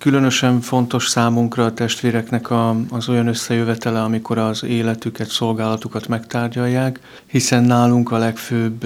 Különösen fontos számunkra a testvéreknek a, az olyan összejövetele, amikor az életüket, szolgálatukat megtárgyalják, hiszen nálunk a legfőbb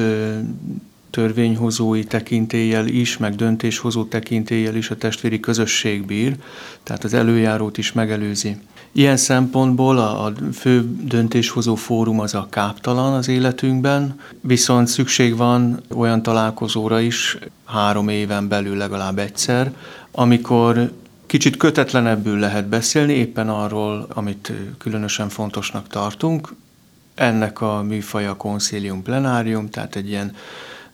törvényhozói tekintéllyel is, meg döntéshozó tekintéllyel is a testvéri közösség bír, tehát az előjárót is megelőzi. Ilyen szempontból a, a fő döntéshozó fórum az a káptalan az életünkben, viszont szükség van olyan találkozóra is, három éven belül legalább egyszer, amikor kicsit kötetlenebbül lehet beszélni éppen arról, amit különösen fontosnak tartunk. Ennek a műfaja a Concilium Plenarium, tehát egy ilyen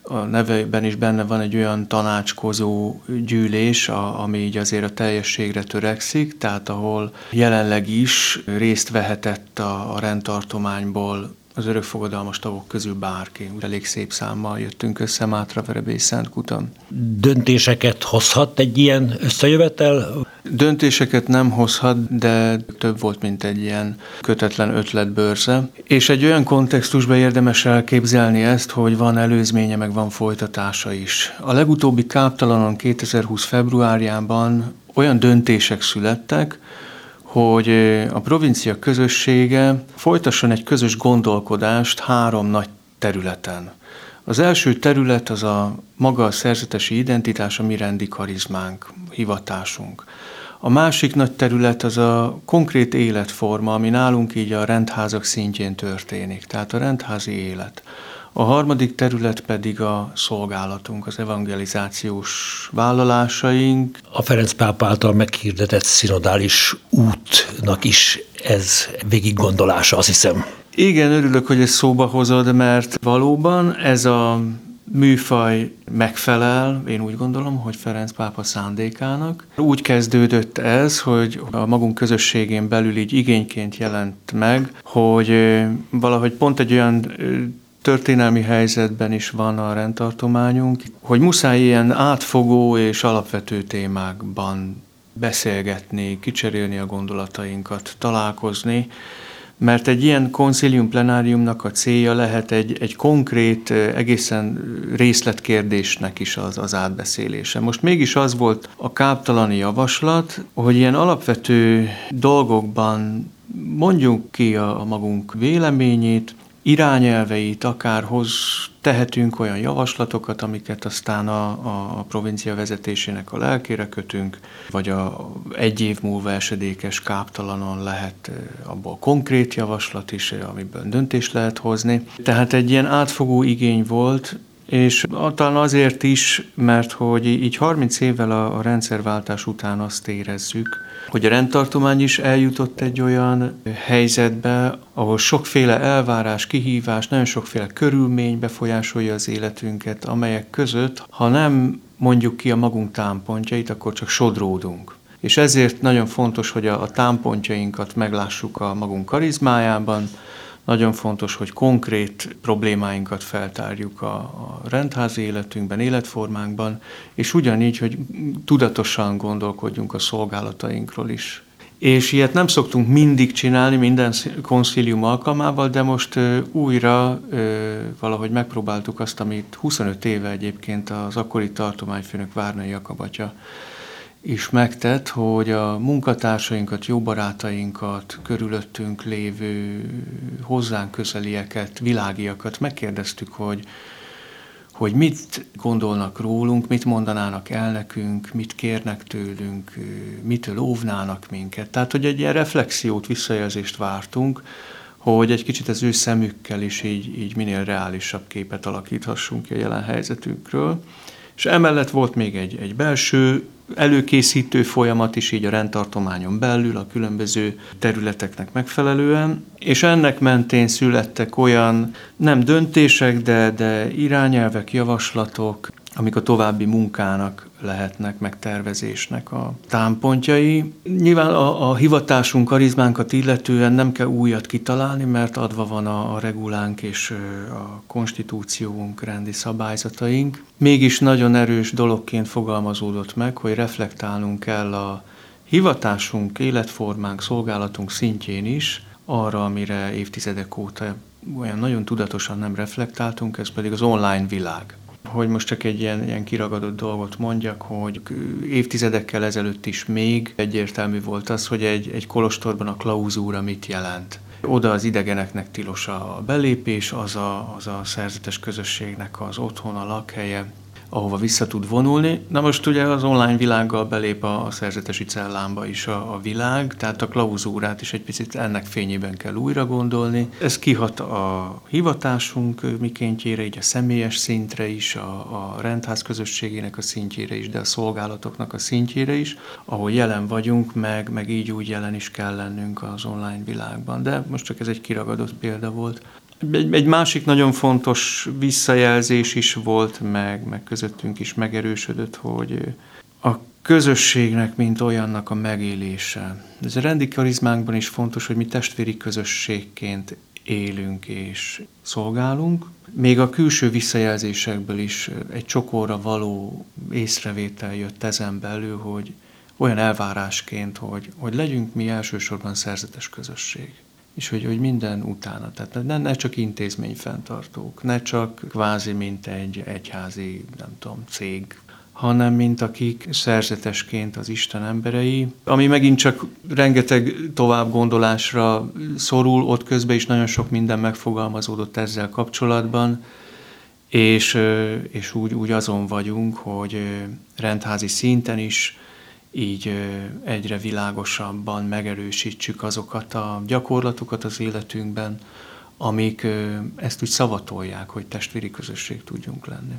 a nevében is benne van egy olyan tanácskozó gyűlés, a, ami így azért a teljességre törekszik, tehát ahol jelenleg is részt vehetett a, a rendtartományból az örökfogadalmas tagok közül bárki. Elég szép számmal jöttünk össze Mátra Verebé Szentkutan. Döntéseket hozhat egy ilyen összejövetel? Döntéseket nem hozhat, de több volt, mint egy ilyen kötetlen ötletbőrze. És egy olyan kontextusban érdemes elképzelni ezt, hogy van előzménye, meg van folytatása is. A legutóbbi káptalanon 2020 februárjában olyan döntések születtek, hogy a provincia közössége folytasson egy közös gondolkodást három nagy területen. Az első terület az a maga a szerzetesi identitás, a mi rendi karizmánk, hivatásunk. A másik nagy terület az a konkrét életforma, ami nálunk így a rendházak szintjén történik, tehát a rendházi élet. A harmadik terület pedig a szolgálatunk, az evangelizációs vállalásaink. A Ferenc pápa által meghirdetett szinodális útnak is ez végig gondolása, azt hiszem. Igen, örülök, hogy ezt szóba hozod, mert valóban ez a műfaj megfelel, én úgy gondolom, hogy Ferenc pápa szándékának. Úgy kezdődött ez, hogy a magunk közösségén belül így igényként jelent meg, hogy valahogy pont egy olyan történelmi helyzetben is van a rendtartományunk, hogy muszáj ilyen átfogó és alapvető témákban beszélgetni, kicserélni a gondolatainkat, találkozni, mert egy ilyen koncilium plenáriumnak a célja lehet egy, egy konkrét, egészen részletkérdésnek is az, az átbeszélése. Most mégis az volt a káptalani javaslat, hogy ilyen alapvető dolgokban mondjunk ki a magunk véleményét, irányelveit, akár hoz tehetünk olyan javaslatokat, amiket aztán a, a provincia vezetésének a lelkére kötünk, vagy a egy év múlva esedékes káptalanon lehet abból konkrét javaslat is, amiből döntést lehet hozni. Tehát egy ilyen átfogó igény volt, és talán azért is, mert hogy így 30 évvel a, a rendszerváltás után azt érezzük, hogy a rendtartomány is eljutott egy olyan helyzetbe, ahol sokféle elvárás, kihívás, nagyon sokféle körülmény befolyásolja az életünket, amelyek között, ha nem mondjuk ki a magunk támpontjait, akkor csak sodródunk. És ezért nagyon fontos, hogy a, a támpontjainkat meglássuk a magunk karizmájában, nagyon fontos, hogy konkrét problémáinkat feltárjuk a, a rendházi életünkben, életformánkban, és ugyanígy, hogy tudatosan gondolkodjunk a szolgálatainkról is. És ilyet nem szoktunk mindig csinálni, minden konszilium alkalmával, de most újra valahogy megpróbáltuk azt, amit 25 éve egyébként az akkori tartományfőnök Várnai Jakabatya is megtett, hogy a munkatársainkat, jó barátainkat, körülöttünk lévő hozzánk közelieket, világiakat megkérdeztük, hogy, hogy mit gondolnak rólunk, mit mondanának el nekünk, mit kérnek tőlünk, mitől óvnának minket. Tehát, hogy egy ilyen reflexiót, visszajelzést vártunk, hogy egy kicsit az ő szemükkel is így, így minél reálisabb képet alakíthassunk ki a jelen helyzetünkről. És emellett volt még egy, egy belső előkészítő folyamat is így a rendtartományon belül, a különböző területeknek megfelelően, és ennek mentén születtek olyan nem döntések, de, de irányelvek, javaslatok, amik a további munkának lehetnek, megtervezésnek a támpontjai. Nyilván a, a hivatásunk, karizmánkat illetően nem kell újat kitalálni, mert adva van a, a regulánk és a konstitúciónk, rendi szabályzataink. Mégis nagyon erős dologként fogalmazódott meg, hogy reflektálnunk kell a hivatásunk, életformánk, szolgálatunk szintjén is arra, amire évtizedek óta olyan nagyon tudatosan nem reflektáltunk, ez pedig az online világ hogy most csak egy ilyen, ilyen kiragadott dolgot mondjak, hogy évtizedekkel ezelőtt is még egyértelmű volt az, hogy egy, egy kolostorban a klauzúra mit jelent. Oda az idegeneknek tilos a belépés, az a, az a szerzetes közösségnek az otthon, a lakhelye, ahova vissza tud vonulni. Na most ugye az online világgal belép a, a szerzetesi cellámba is a, a világ, tehát a klauzúrát is egy picit ennek fényében kell újra gondolni. Ez kihat a hivatásunk mikéntjére, így a személyes szintre is, a, a rendház közösségének a szintjére is, de a szolgálatoknak a szintjére is, ahol jelen vagyunk, meg, meg így úgy jelen is kell lennünk az online világban. De most csak ez egy kiragadott példa volt. Egy, egy másik nagyon fontos visszajelzés is volt, meg, meg közöttünk is megerősödött, hogy a közösségnek, mint olyannak a megélése. Ez a rendi karizmánkban is fontos, hogy mi testvéri közösségként élünk és szolgálunk. Még a külső visszajelzésekből is egy csokorra való észrevétel jött ezen belül, hogy olyan elvárásként, hogy, hogy legyünk mi elsősorban szerzetes közösség és hogy, hogy minden utána, tehát ne, ne csak intézményfenntartók, ne csak kvázi mint egy egyházi, nem tudom, cég, hanem mint akik szerzetesként az Isten emberei, ami megint csak rengeteg tovább gondolásra szorul, ott közben is nagyon sok minden megfogalmazódott ezzel kapcsolatban, és, és úgy, úgy azon vagyunk, hogy rendházi szinten is így egyre világosabban megerősítsük azokat a gyakorlatokat az életünkben, amik ezt úgy szavatolják, hogy testvéri közösség tudjunk lenni.